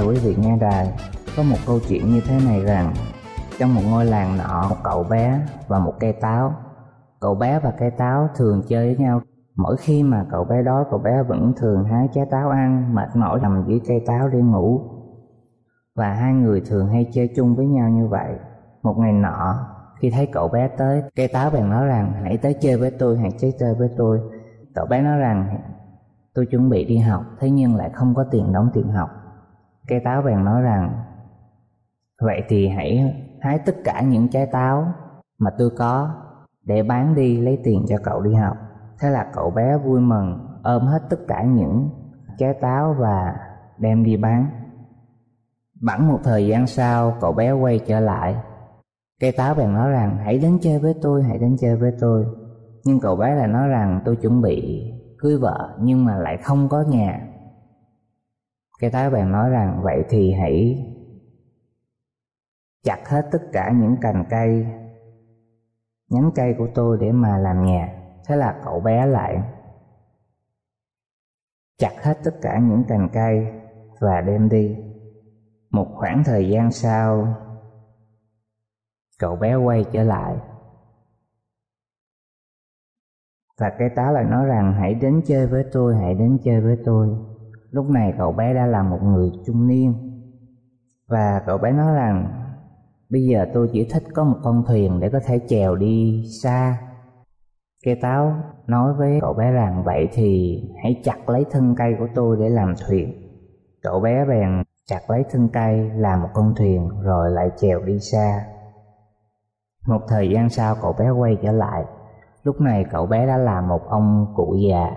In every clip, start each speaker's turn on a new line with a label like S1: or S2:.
S1: Chào quý vị nghe đài. Có một câu chuyện như thế này rằng trong một ngôi làng nọ một cậu bé và một cây táo. Cậu bé và cây táo thường chơi với nhau. Mỗi khi mà cậu bé đói cậu bé vẫn thường hái trái táo ăn, mệt mỏi nằm dưới cây táo để ngủ. Và hai người thường hay chơi chung với nhau như vậy. Một ngày nọ, khi thấy cậu bé tới, cây táo bèn nói rằng hãy tới chơi với tôi, hãy tới chơi với tôi. Cậu bé nói rằng tôi chuẩn bị đi học, thế nhưng lại không có tiền đóng tiền học cây táo bèn nói rằng, vậy thì hãy hái tất cả những trái táo mà tôi có để bán đi lấy tiền cho cậu đi học. Thế là cậu bé vui mừng ôm hết tất cả những trái táo và đem đi bán. Bẵng một thời gian sau, cậu bé quay trở lại. Cây táo bèn nói rằng, hãy đến chơi với tôi, hãy đến chơi với tôi. Nhưng cậu bé lại nói rằng, tôi chuẩn bị cưới vợ nhưng mà lại không có nhà cái táo bạn nói rằng vậy thì hãy chặt hết tất cả những cành cây, nhánh cây của tôi để mà làm nhà. Thế là cậu bé lại chặt hết tất cả những cành cây và đem đi. Một khoảng thời gian sau, cậu bé quay trở lại. Và cái táo lại nói rằng hãy đến chơi với tôi, hãy đến chơi với tôi lúc này cậu bé đã là một người trung niên. Và cậu bé nói rằng, bây giờ tôi chỉ thích có một con thuyền để có thể chèo đi xa. Cây táo nói với cậu bé rằng, vậy thì hãy chặt lấy thân cây của tôi để làm thuyền. Cậu bé bèn chặt lấy thân cây, làm một con thuyền rồi lại chèo đi xa. Một thời gian sau, cậu bé quay trở lại. Lúc này cậu bé đã là một ông cụ già,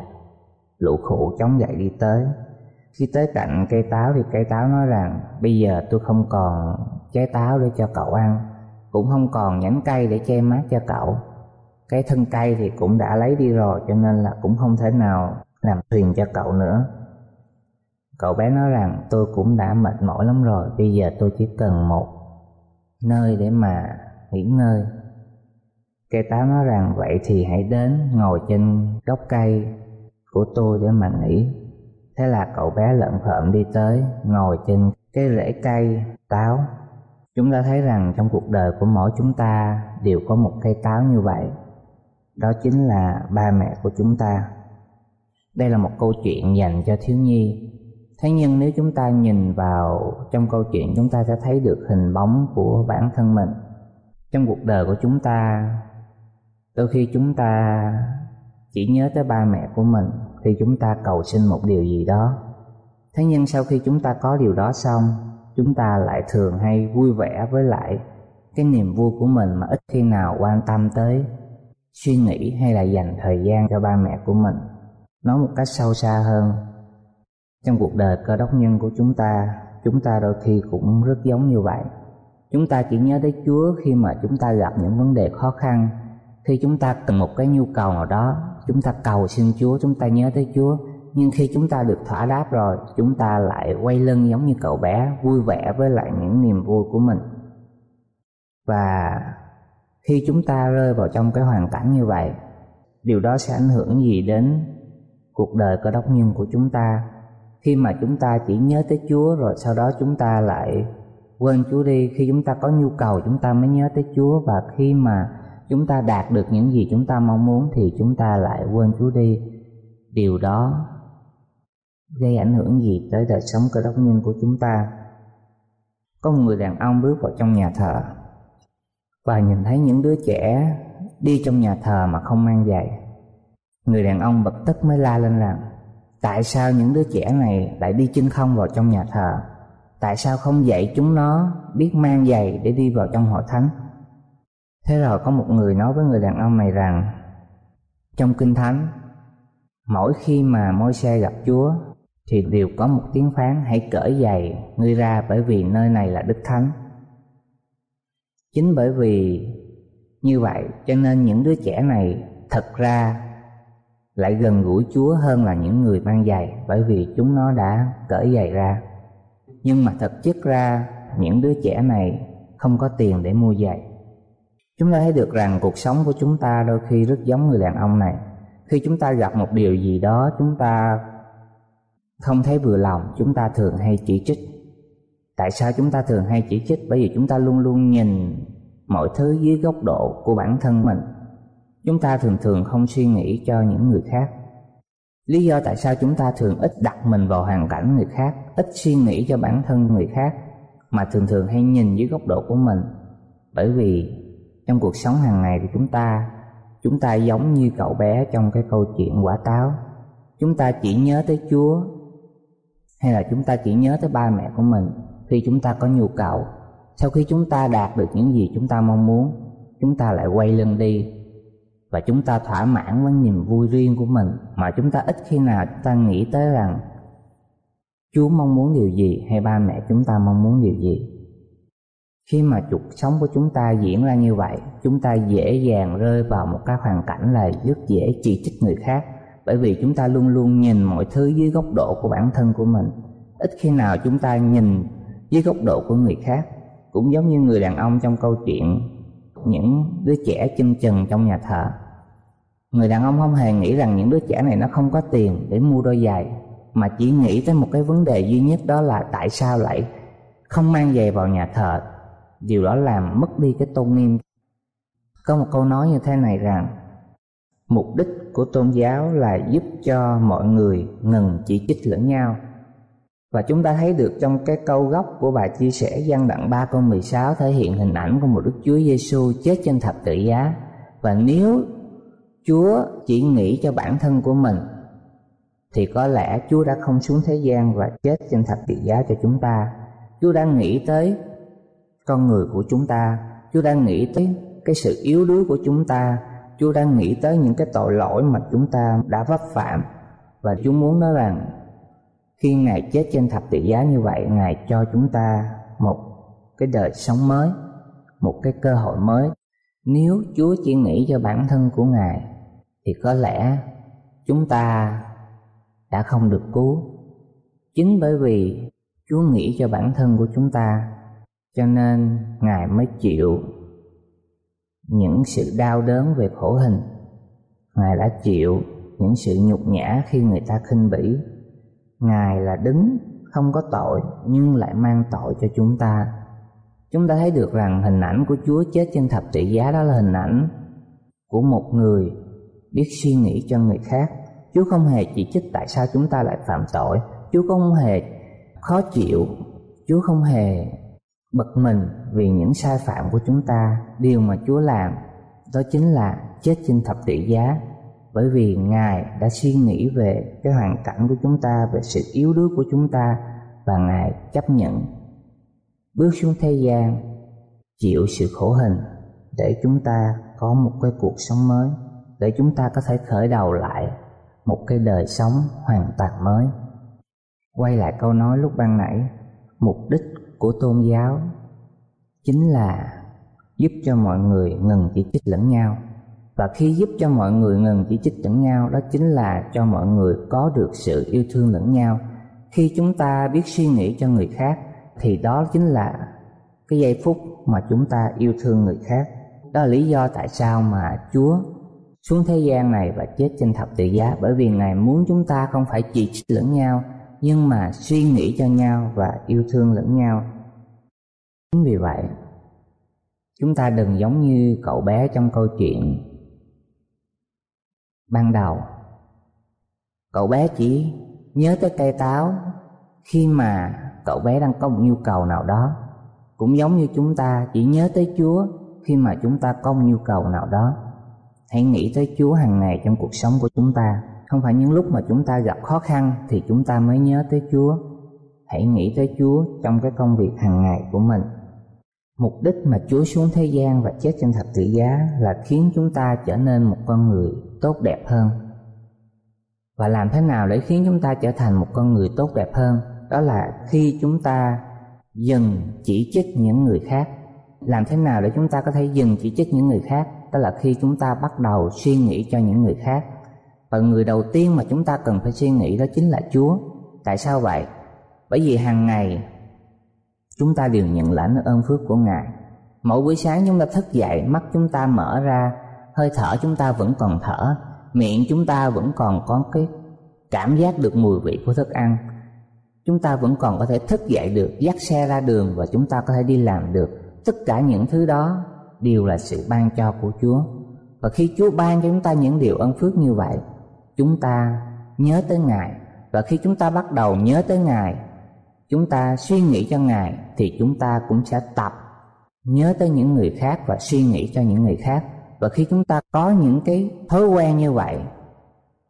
S1: lũ khổ chống dậy đi tới khi tới cạnh cây táo thì cây táo nói rằng, bây giờ tôi không còn trái táo để cho cậu ăn, cũng không còn nhánh cây để che mát cho cậu. Cái thân cây thì cũng đã lấy đi rồi, cho nên là cũng không thể nào làm thuyền cho cậu nữa. Cậu bé nói rằng, tôi cũng đã mệt mỏi lắm rồi, bây giờ tôi chỉ cần một nơi để mà nghỉ ngơi. Cây táo nói rằng, vậy thì hãy đến ngồi trên gốc cây của tôi để mà nghỉ thế là cậu bé lợn phợm đi tới, ngồi trên cái rễ cây, táo. Chúng ta thấy rằng trong cuộc đời của mỗi chúng ta đều có một cây táo như vậy. Đó chính là ba mẹ của chúng ta. Đây là một câu chuyện dành cho thiếu nhi. Thế nhưng nếu chúng ta nhìn vào trong câu chuyện, chúng ta sẽ thấy được hình bóng của bản thân mình. Trong cuộc đời của chúng ta, đôi khi chúng ta chỉ nhớ tới ba mẹ của mình khi chúng ta cầu xin một điều gì đó. Thế nhưng sau khi chúng ta có điều đó xong, chúng ta lại thường hay vui vẻ với lại cái niềm vui của mình mà ít khi nào quan tâm tới suy nghĩ hay là dành thời gian cho ba mẹ của mình. Nói một cách sâu xa hơn, trong cuộc đời cơ đốc nhân của chúng ta chúng ta đôi khi cũng rất giống như vậy. Chúng ta chỉ nhớ tới chúa khi mà chúng ta gặp những vấn đề khó khăn, khi chúng ta cần một cái nhu cầu nào đó chúng ta cầu xin chúa, chúng ta nhớ tới chúa. Nhưng khi chúng ta được thỏa đáp rồi, chúng ta lại quay lưng giống như cậu bé, vui vẻ với lại những niềm vui của mình. Và khi chúng ta rơi vào trong cái hoàn cảnh như vậy, điều đó sẽ ảnh hưởng gì đến cuộc đời cơ đốc nhân của chúng ta? Khi mà chúng ta chỉ nhớ tới chúa rồi sau đó chúng ta lại quên chúa đi, khi chúng ta có nhu cầu chúng ta mới nhớ tới chúa. Và khi mà chúng ta đạt được những gì chúng ta mong muốn thì chúng ta lại quên chúa đi. Điều đó gây ảnh hưởng gì tới đời sống cơ đốc nhân của chúng ta? Có một người đàn ông bước vào trong nhà thờ và nhìn thấy những đứa trẻ đi trong nhà thờ mà không mang giày. Người đàn ông bật tức mới la lên rằng, tại sao những đứa trẻ này lại đi chân không vào trong nhà thờ? Tại sao không dạy chúng nó biết mang giày để đi vào trong hội thánh? Thế rồi có một người nói với người đàn ông này rằng, trong kinh thánh, mỗi khi mà môi xe gặp chúa, thì đều có một tiếng phán hãy cởi giày ngươi ra bởi vì nơi này là đức thánh. Chính bởi vì như vậy cho nên những đứa trẻ này thật ra lại gần gũi chúa hơn là những người mang giày bởi vì chúng nó đã cởi giày ra. Nhưng mà thật chất ra, những đứa trẻ này không có tiền để mua giày chúng ta thấy được rằng cuộc sống của chúng ta đôi khi rất giống người đàn ông này. Khi chúng ta gặp một điều gì đó chúng ta không thấy vừa lòng, chúng ta thường hay chỉ trích. Tại sao chúng ta thường hay chỉ trích? Bởi vì chúng ta luôn luôn nhìn mọi thứ dưới góc độ của bản thân mình. Chúng ta thường thường không suy nghĩ cho những người khác. Lý do tại sao chúng ta thường ít đặt mình vào hoàn cảnh người khác, ít suy nghĩ cho bản thân người khác, mà thường thường hay nhìn dưới góc độ của mình. Bởi vì trong cuộc sống hàng ngày của chúng ta chúng ta giống như cậu bé trong cái câu chuyện quả táo chúng ta chỉ nhớ tới chúa hay là chúng ta chỉ nhớ tới ba mẹ của mình khi chúng ta có nhu cầu sau khi chúng ta đạt được những gì chúng ta mong muốn chúng ta lại quay lưng đi và chúng ta thỏa mãn với niềm vui riêng của mình mà chúng ta ít khi nào chúng ta nghĩ tới rằng Chúa mong muốn điều gì hay ba mẹ chúng ta mong muốn điều gì. Khi mà cuộc sống của chúng ta diễn ra như vậy, chúng ta dễ dàng rơi vào một cái hoàn cảnh là rất dễ chỉ trích người khác bởi vì chúng ta luôn luôn nhìn mọi thứ dưới góc độ của bản thân của mình. Ít khi nào chúng ta nhìn dưới góc độ của người khác. Cũng giống như người đàn ông trong câu chuyện những đứa trẻ chân trần trong nhà thờ người đàn ông không hề nghĩ rằng những đứa trẻ này nó không có tiền để mua đôi giày mà chỉ nghĩ tới một cái vấn đề duy nhất đó là tại sao lại không mang giày vào nhà thờ điều đó làm mất đi cái tôn nghiêm. Có một câu nói như thế này rằng, mục đích của tôn giáo là giúp cho mọi người ngừng chỉ trích lẫn nhau. Và chúng ta thấy được trong cái câu gốc của bài chia sẻ gian đặng 3 câu 16 thể hiện hình ảnh của một Đức Chúa Giêsu chết trên thập tự giá. Và nếu Chúa chỉ nghĩ cho bản thân của mình, thì có lẽ Chúa đã không xuống thế gian và chết trên thập tự giá cho chúng ta. Chúa đang nghĩ tới con người của chúng ta, Chúa đang nghĩ tới cái sự yếu đuối của chúng ta, Chúa đang nghĩ tới những cái tội lỗi mà chúng ta đã vấp phạm. Và Chúa muốn nói rằng khi Ngài chết trên thập tự giá như vậy, Ngài cho chúng ta một cái đời sống mới, một cái cơ hội mới. Nếu Chúa chỉ nghĩ cho bản thân của Ngài thì có lẽ chúng ta đã không được cứu. Chính bởi vì chúa nghĩ cho bản thân của chúng ta cho nên ngài mới chịu những sự đau đớn về khổ hình. Ngài đã chịu những sự nhục nhã khi người ta khinh bỉ. Ngài là đứng, không có tội, nhưng lại mang tội cho chúng ta. Chúng ta thấy được rằng hình ảnh của chúa chết trên thập tự giá đó là hình ảnh của một người biết suy nghĩ cho người khác. Chúa không hề chỉ trích tại sao chúng ta lại phạm tội. Chúa không hề khó chịu. Chúa không hề bực mình vì những sai phạm của chúng ta. Điều mà Chúa làm đó chính là chết trên thập tự giá bởi vì Ngài đã suy nghĩ về cái hoàn cảnh của chúng ta, về sự yếu đuối của chúng ta và Ngài chấp nhận bước xuống thế gian chịu sự khổ hình để chúng ta có một cái cuộc sống mới để chúng ta có thể khởi đầu lại một cái đời sống hoàn toàn mới. Quay lại câu nói lúc ban nãy mục đích của tôn giáo chính là giúp cho mọi người ngừng chỉ trích lẫn nhau. Và khi giúp cho mọi người ngừng chỉ trích lẫn nhau, đó chính là cho mọi người có được sự yêu thương lẫn nhau. Khi chúng ta biết suy nghĩ cho người khác, thì đó chính là cái giây phút mà chúng ta yêu thương người khác. Đó là lý do tại sao mà chúa xuống thế gian này và chết trên thập tự giá. Bởi vì ngài muốn chúng ta không phải chỉ trích lẫn nhau nhưng mà suy nghĩ cho nhau và yêu thương lẫn nhau. Chính vì vậy, chúng ta đừng giống như cậu bé trong câu chuyện ban đầu. Cậu bé chỉ nhớ tới cây táo. Khi mà cậu bé đang có một nhu cầu nào đó, cũng giống như chúng ta chỉ nhớ tới chúa khi mà chúng ta có một nhu cầu nào đó. Hãy nghĩ tới chúa hàng ngày trong cuộc sống của chúng ta không phải những lúc mà chúng ta gặp khó khăn thì chúng ta mới nhớ tới chúa. Hãy nghĩ tới chúa trong cái công việc hàng ngày của mình. Mục đích mà chúa xuống thế gian và chết trên thập tự giá là khiến chúng ta trở nên một con người tốt đẹp hơn. Và làm thế nào để khiến chúng ta trở thành một con người tốt đẹp hơn? Đó là khi chúng ta dừng chỉ trích những người khác. Làm thế nào để chúng ta có thể dừng chỉ trích những người khác? Đó là khi chúng ta bắt đầu suy nghĩ cho những người khác và người đầu tiên mà chúng ta cần phải suy nghĩ đó chính là chúa. Tại sao vậy? Bởi vì hàng ngày chúng ta đều nhận lãnh ơn phước của ngài. Mỗi buổi sáng chúng ta thức dậy, mắt chúng ta mở ra, hơi thở chúng ta vẫn còn thở, miệng chúng ta vẫn còn có cái cảm giác được mùi vị của thức ăn. Chúng ta vẫn còn có thể thức dậy được, dắt xe ra đường và chúng ta có thể đi làm được tất cả những thứ đó đều là sự ban cho của chúa. Và khi chúa ban cho chúng ta những điều ân phước như vậy chúng ta nhớ tới ngài và khi chúng ta bắt đầu nhớ tới ngài chúng ta suy nghĩ cho ngài thì chúng ta cũng sẽ tập nhớ tới những người khác và suy nghĩ cho những người khác và khi chúng ta có những cái thói quen như vậy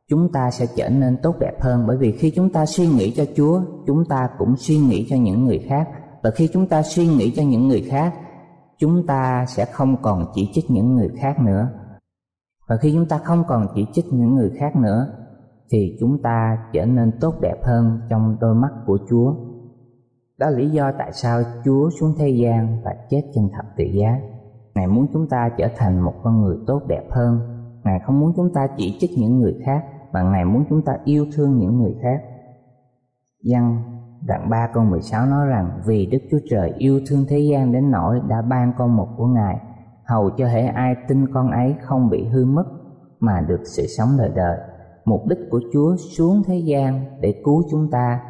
S1: chúng ta sẽ trở nên tốt đẹp hơn bởi vì khi chúng ta suy nghĩ cho chúa chúng ta cũng suy nghĩ cho những người khác và khi chúng ta suy nghĩ cho những người khác chúng ta sẽ không còn chỉ trích những người khác nữa và khi chúng ta không còn chỉ trích những người khác nữa, thì chúng ta trở nên tốt đẹp hơn trong đôi mắt của chúa. Đó là lý do tại sao chúa xuống thế gian và chết trên thập tự giá. Ngài muốn chúng ta trở thành một con người tốt đẹp hơn. Ngài không muốn chúng ta chỉ trích những người khác, mà ngài muốn chúng ta yêu thương những người khác. Văn đoạn 3 câu 16 nói rằng, vì Đức Chúa Trời yêu thương thế gian đến nỗi đã ban con một của Ngài hầu cho hệ ai tin con ấy không bị hư mất mà được sự sống đời đời. Mục đích của Chúa xuống thế gian để cứu chúng ta,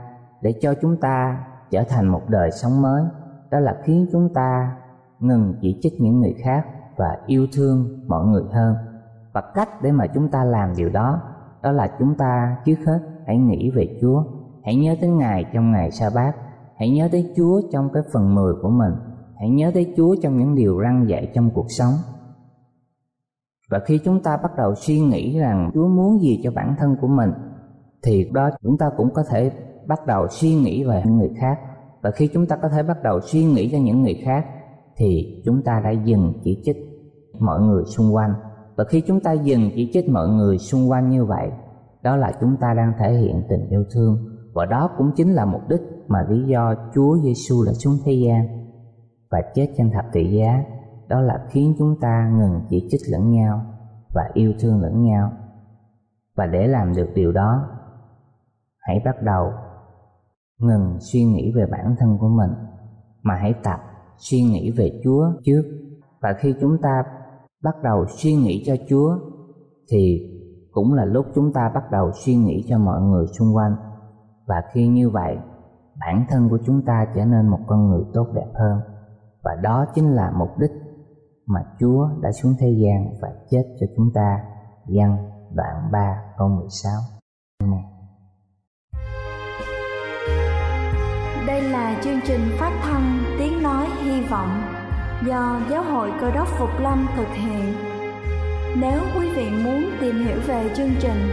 S1: để cho chúng ta trở thành một đời sống mới, đó là khiến chúng ta ngừng chỉ trích những người khác và yêu thương mọi người hơn. Và cách để mà chúng ta làm điều đó, đó là chúng ta trước hết hãy nghĩ về Chúa, hãy nhớ tới Ngài trong ngày sa bát, hãy nhớ tới Chúa trong cái phần mười của mình, hãy nhớ tới Chúa trong những điều răn dạy trong cuộc sống. Và khi chúng ta bắt đầu suy nghĩ rằng Chúa muốn gì cho bản thân của mình, thì đó chúng ta cũng có thể bắt đầu suy nghĩ về những người khác. Và khi chúng ta có thể bắt đầu suy nghĩ cho những người khác, thì chúng ta đã dừng chỉ trích mọi người xung quanh. Và khi chúng ta dừng chỉ trích mọi người xung quanh như vậy, đó là chúng ta đang thể hiện tình yêu thương và đó cũng chính là mục đích mà lý do Chúa Giêsu là xuống thế gian và chết trên thập tự giá. Đó là khiến chúng ta ngừng chỉ trích lẫn nhau và yêu thương lẫn nhau. Và để làm được điều đó, hãy bắt đầu ngừng suy nghĩ về bản thân của mình, mà hãy tập suy nghĩ về Chúa trước. Và khi chúng ta bắt đầu suy nghĩ cho Chúa, thì cũng là lúc chúng ta bắt đầu suy nghĩ cho mọi người xung quanh. Và khi như vậy, bản thân của chúng ta trở nên một con người tốt đẹp hơn và đó chính là mục đích mà Chúa đã xuống thế gian và chết cho chúng ta. Văn đoạn 3 câu 16. Amen.
S2: Đây là chương trình phát thanh Tiếng Nói Hy Vọng do Giáo hội Cơ đốc Phục Lâm thực hiện. Nếu quý vị muốn tìm hiểu về chương trình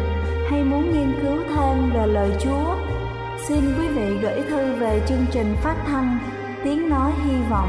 S2: hay muốn nghiên cứu thêm về lời Chúa, xin quý vị gửi thư về chương trình phát thanh Tiếng Nói Hy Vọng,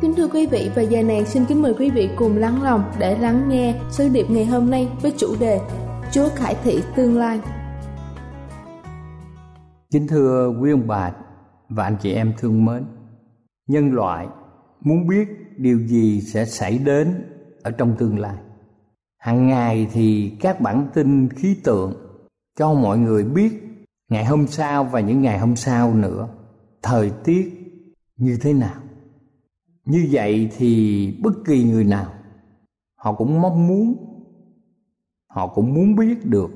S3: Kính thưa quý vị và giờ này xin kính mời quý vị cùng lắng lòng để lắng nghe sứ điệp ngày hôm nay với chủ đề Chúa khải thị tương lai.
S4: Kính thưa quý ông bà và anh chị em thương mến, nhân loại muốn biết điều gì sẽ xảy đến ở trong tương lai. Hàng ngày thì các bản tin khí tượng cho mọi người biết ngày hôm sau và những ngày hôm sau nữa thời tiết như thế nào như vậy thì bất kỳ người nào, họ cũng mong muốn, họ cũng muốn biết được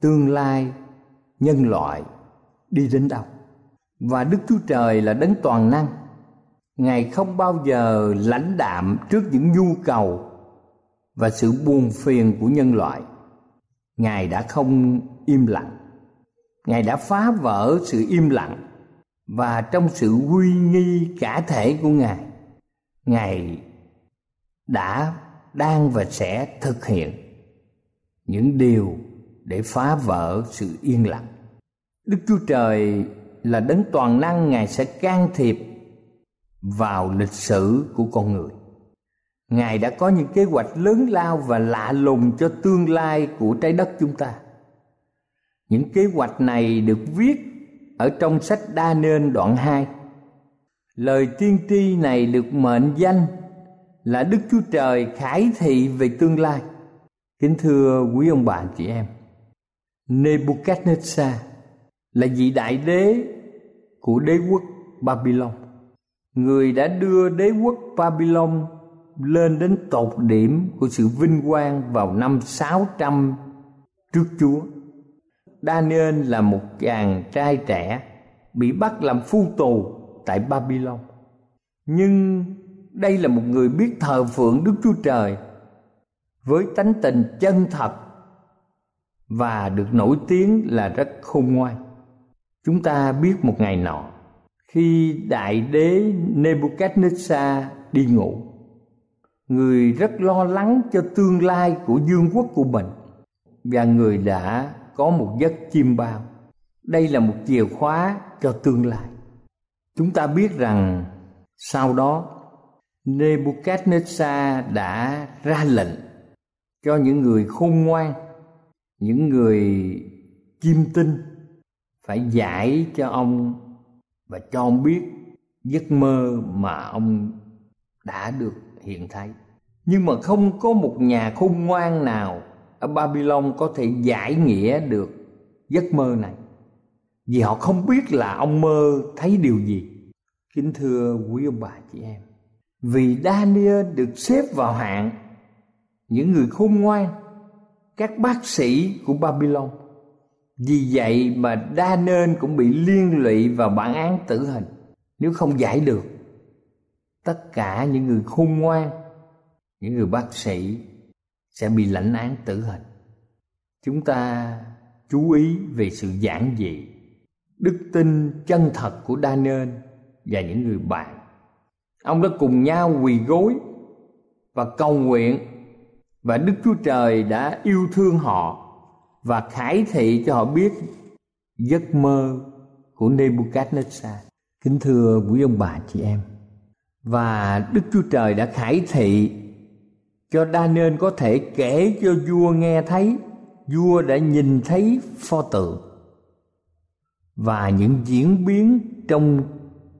S4: tương lai nhân loại đi đến đâu. Và đức chúa trời là đấng toàn năng. Ngài không bao giờ lãnh đạm trước những nhu cầu và sự buồn phiền của nhân loại. Ngài đã không im lặng. Ngài đã phá vỡ sự im lặng và trong sự uy nghi cả thể của ngài ngài đã đang và sẽ thực hiện những điều để phá vỡ sự yên lặng. Đức chúa trời là đấng toàn năng, ngài sẽ can thiệp vào lịch sử của con người. Ngài đã có những kế hoạch lớn lao và lạ lùng cho tương lai của trái đất chúng ta. Những kế hoạch này được viết ở trong sách đa nên đoạn 2 lời tiên tri này được mệnh danh là đức chúa trời khải thị về tương lai kính thưa quý ông bà chị em, nebuchadnezzar là vị đại đế của đế quốc babylon người đã đưa đế quốc babylon lên đến tột điểm của sự vinh quang vào năm 600 trước Chúa. Daniel là một chàng trai trẻ bị bắt làm phu tù tại Babylon. Nhưng đây là một người biết thờ phượng Đức Chúa Trời với tánh tình chân thật và được nổi tiếng là rất khôn ngoan. Chúng ta biết một ngày nọ, khi đại đế Nebuchadnezzar đi ngủ, người rất lo lắng cho tương lai của vương quốc của mình và người đã có một giấc chiêm bao đây là một chìa khóa cho tương lai chúng ta biết rằng sau đó, Nebuchadnezzar đã ra lệnh cho những người khôn ngoan, những người chiêm tinh phải giải cho ông và cho ông biết giấc mơ mà ông đã được hiện thấy. Nhưng mà không có một nhà khôn ngoan nào ở Babylon có thể giải nghĩa được giấc mơ này vì họ không biết là ông mơ thấy điều gì. Kính thưa quý ông bà chị em, vì Daniel được xếp vào hạng những người khôn ngoan, các bác sĩ của Babylon. Vì vậy mà Daniel cũng bị liên lụy vào bản án tử hình, nếu không giải được. Tất cả những người khôn ngoan, những người bác sĩ sẽ bị lãnh án tử hình. Chúng ta chú ý về sự giản dị đức tin chân thật của Daniel và những người bạn. Ông đã cùng nhau quỳ gối và cầu nguyện và Đức Chúa Trời đã yêu thương họ và khải thị cho họ biết giấc mơ của Nebuchadnezzar. Kính thưa quý ông bà chị em, và Đức Chúa Trời đã khải thị cho Daniel có thể kể cho vua nghe thấy. Vua đã nhìn thấy pho tượng và những diễn biến trong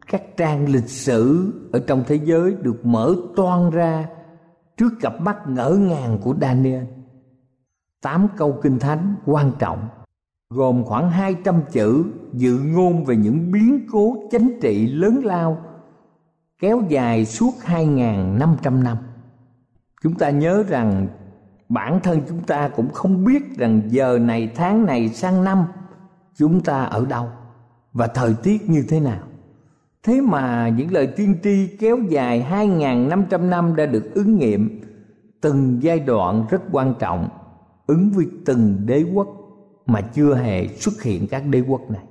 S4: các trang lịch sử ở trong thế giới được mở toan ra trước cặp mắt ngỡ ngàng của Daniel. Tám câu kinh thánh quan trọng, gồm khoảng 200 chữ dự ngôn về những biến cố chính trị lớn lao kéo dài suốt 2.500 năm. Chúng ta nhớ rằng bản thân chúng ta cũng không biết rằng giờ này, tháng này, sang năm chúng ta ở đâu và thời tiết như thế nào. Thế mà những lời tiên tri kéo dài 2.500 năm đã được ứng nghiệm từng giai đoạn rất quan trọng ứng với từng đế quốc mà chưa hề xuất hiện các đế quốc này.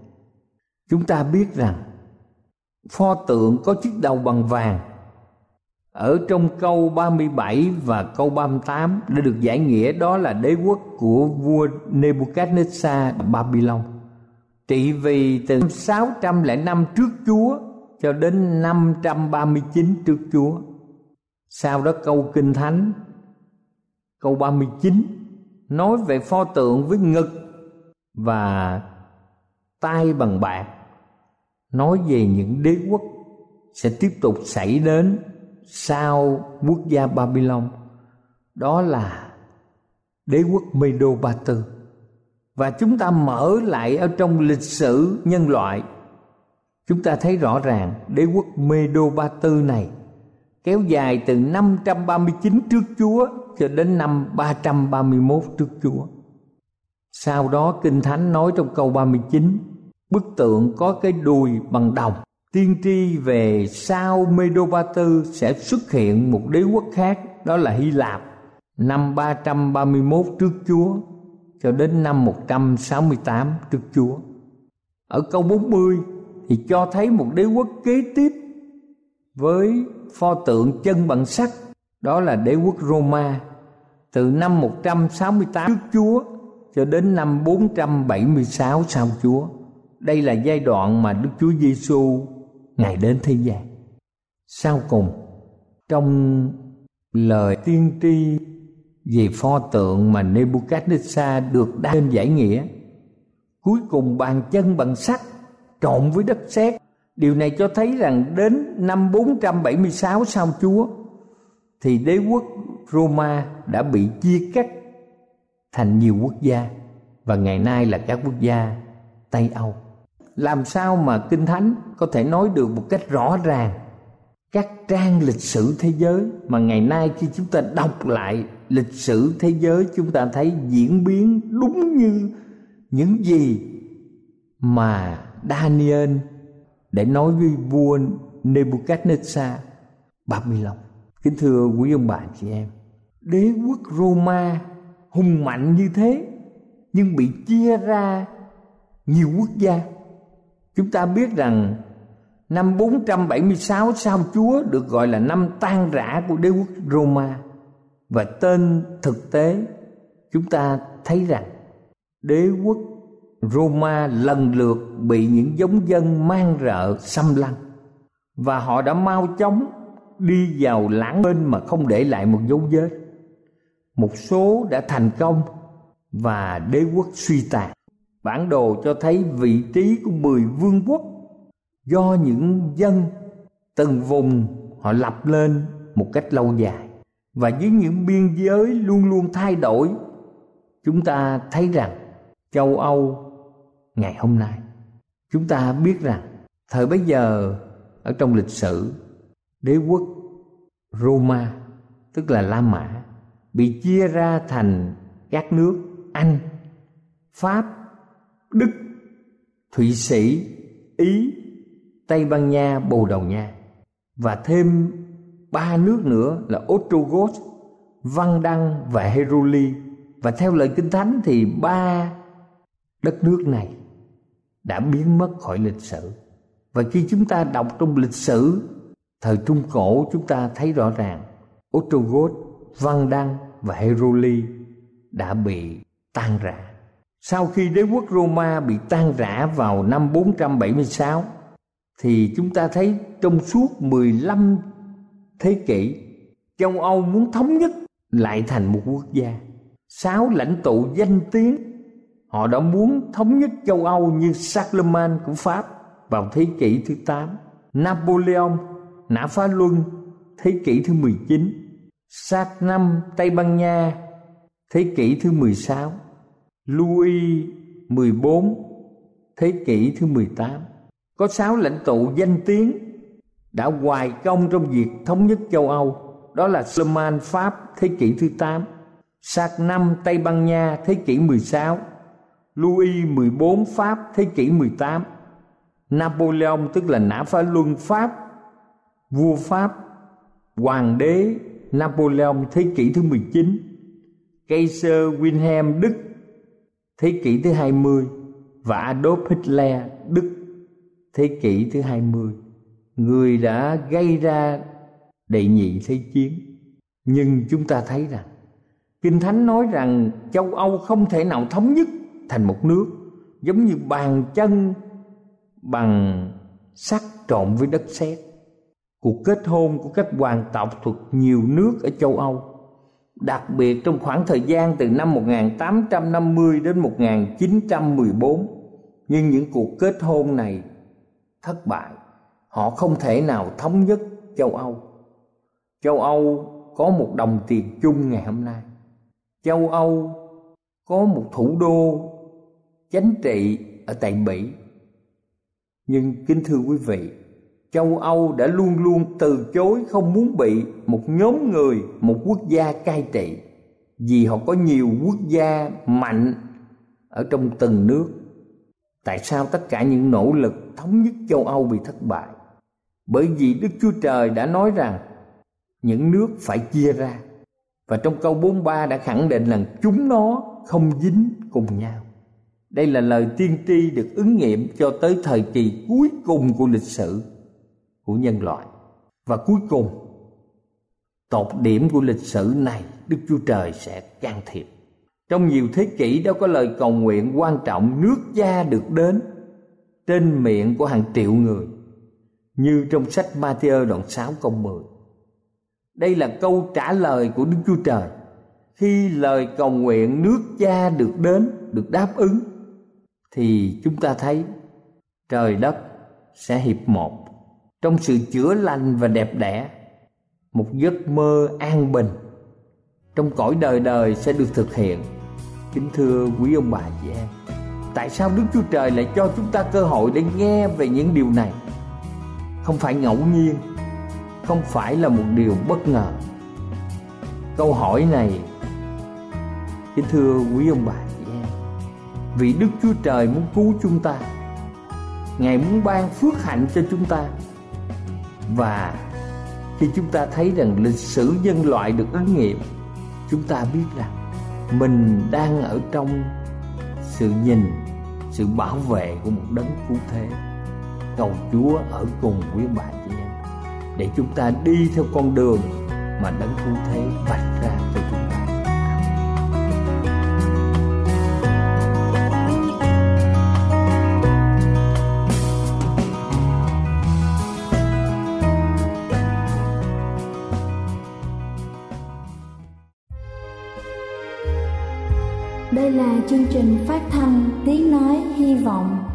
S4: Chúng ta biết rằng pho tượng có chiếc đầu bằng vàng ở trong câu 37 và câu 38 đã được giải nghĩa đó là đế quốc của vua Nebuchadnezzar Babylon trị vì từ 605 trước Chúa cho đến 539 trước Chúa. Sau đó câu Kinh Thánh, câu 39 nói về pho tượng với ngực và tay bằng bạc, nói về những đế quốc sẽ tiếp tục xảy đến sau quốc gia Babylon đó là đế quốc Medo Ba Tư và chúng ta mở lại ở trong lịch sử nhân loại chúng ta thấy rõ ràng đế quốc Medo Ba Tư này kéo dài từ 539 trước Chúa cho đến năm 331 trước Chúa. Sau đó Kinh Thánh nói trong câu 39 Bức tượng có cái đùi bằng đồng, Tiên tri về sau Medo Ba Tư sẽ xuất hiện một đế quốc khác, Đó là Hy Lạp, Năm 331 trước Chúa cho đến năm 168 trước Chúa Ở câu 40 thì cho thấy một đế quốc kế tiếp với pho tượng chân bằng sắt, đó là đế quốc Roma từ năm 168 trước Chúa cho đến năm 476 sau Chúa. Đây là giai đoạn mà Đức Chúa Giêsu ngài đến thế gian. Sau cùng, trong lời tiên tri về pho tượng mà Nebuchadnezzar được đa lên giải nghĩa, cuối cùng bàn chân bằng sắt, trộn với đất sét điều này cho thấy rằng đến năm 476 sau Chúa, thì đế quốc Roma đã bị chia cắt thành nhiều quốc gia, và ngày nay là các quốc gia Tây Âu. Làm sao mà Kinh Thánh có thể nói được một cách rõ ràng các trang lịch sử thế giới mà ngày nay khi chúng ta đọc lại lịch sử thế giới chúng ta thấy diễn biến đúng như những gì mà Daniel để nói với vua Nebuchadnezzar Babylon. Kính thưa quý ông bà chị em, đế quốc Roma hùng mạnh như thế nhưng bị chia ra nhiều quốc gia. Chúng ta biết rằng năm 476 sau Chúa được gọi là năm tan rã của đế quốc Roma và tên thực tế, chúng ta thấy rằng đế quốc Roma lần lượt bị những giống dân mang rợ xâm lăng và họ đã mau chóng đi vào lãng bên mà không để lại một dấu vết. Một số đã thành công và đế quốc suy tàn. Bản đồ cho thấy vị trí của 10 vương quốc do những dân từng vùng họ lập lên một cách lâu dài và với những biên giới luôn luôn thay đổi chúng ta thấy rằng châu Âu ngày hôm nay chúng ta biết rằng thời bấy giờ ở trong lịch sử đế quốc Roma tức là La Mã bị chia ra thành các nước Anh, Pháp, Đức, Thụy Sĩ, Ý, Tây Ban Nha, Bồ Đào Nha và thêm ba nước nữa là Ostrogoth, Văn Đăng và Heruli và theo lời Kinh Thánh thì ba đất nước này đã biến mất khỏi lịch sử và khi chúng ta đọc trong lịch sử thời trung cổ chúng ta thấy rõ ràng Ostrogoth, Văn Đăng và Heruli đã bị tan rã. Sau khi đế quốc Roma bị tan rã vào năm 476 thì chúng ta thấy trong suốt 15 thế kỷ châu Âu muốn thống nhất lại thành một quốc gia. Sáu lãnh tụ danh tiếng Họ đã muốn thống nhất châu Âu như Charlemagne của Pháp vào thế kỷ thứ 8, Napoleon, Nã Phá Luân thế kỷ thứ 19, Sát năm Tây Ban Nha thế kỷ thứ 16, Louis 14 thế kỷ thứ 18. Có sáu lãnh tụ danh tiếng đã hoài công trong việc thống nhất châu Âu, đó là Charlemagne Pháp thế kỷ thứ 8, Sạc năm Tây Ban Nha thế kỷ 16, Louis 14 Pháp thế kỷ 18 Napoleon tức là Nã Phá Luân Pháp Vua Pháp. Hoàng đế Napoleon thế kỷ thứ 19 Kaiser Wilhelm Đức thế kỷ thứ 20 và Adolf Hitler Đức thế kỷ thứ 20 người đã gây ra đệ nhị thế chiến. Nhưng chúng ta thấy rằng, kinh thánh nói rằng châu âu không thể nào thống nhất thành một nước, giống như bàn chân, bằng sắt trộn với đất sét. Cuộc kết hôn của các hoàng tộc thuộc nhiều nước ở châu Âu, đặc biệt trong khoảng thời gian từ năm 1850 đến 1914 nhưng những cuộc kết hôn này thất bại họ không thể nào thống nhất châu Âu châu Âu có một đồng tiền chung ngày hôm nay châu Âu có một thủ đô chánh trị ở tại mỹ nhưng kính thưa quý vị châu Âu đã luôn luôn từ chối không muốn bị một nhóm người, một quốc gia cai trị vì họ có nhiều quốc gia mạnh ở trong từng nước. Tại sao tất cả những nỗ lực thống nhất châu Âu bị thất bại? Bởi vì Đức Chúa Trời đã nói rằng, những nước phải chia ra. Và trong câu 43 đã khẳng định là chúng nó không dính cùng nhau. Đây là lời tiên tri được ứng nghiệm cho tới thời kỳ cuối cùng của lịch sử của nhân loại và cuối cùng, tột điểm của lịch sử này đức chúa trời sẽ can thiệp trong nhiều thế kỷ đã có lời cầu nguyện quan trọng nước gia được đến trên miệng của hàng triệu người như trong sách Matthew đoạn 6 câu 10. Đây là câu trả lời của Đức Chúa Trời. Khi lời cầu nguyện nước cha được đến, được đáp ứng thì chúng ta thấy trời đất sẽ hiệp một. Trong sự chữa lành và đẹp đẽ một giấc mơ an bình trong cõi đời đời sẽ được thực hiện. Kính thưa quý ông bà chị em tại sao đức chúa trời lại cho chúng ta cơ hội để nghe về những điều này? Không phải ngẫu nhiên, không phải là một điều bất ngờ. Câu hỏi này, kính thưa quý ông bà chị em vì đức chúa trời muốn cứu chúng ta, ngài muốn ban phước hạnh cho chúng ta, và khi chúng ta thấy rằng lịch sử nhân loại được ứng nghiệm, chúng ta biết rằng mình đang ở trong sự nhìn, sự bảo vệ của một đấng cứu thế cầu chúa ở cùng quý bạn chị em. Để chúng ta đi theo con đường mà đấng cứu thế vạch ra cho chúng ta.
S2: Đây là chương trình phát thanh Tiếng Nói Hy Vọng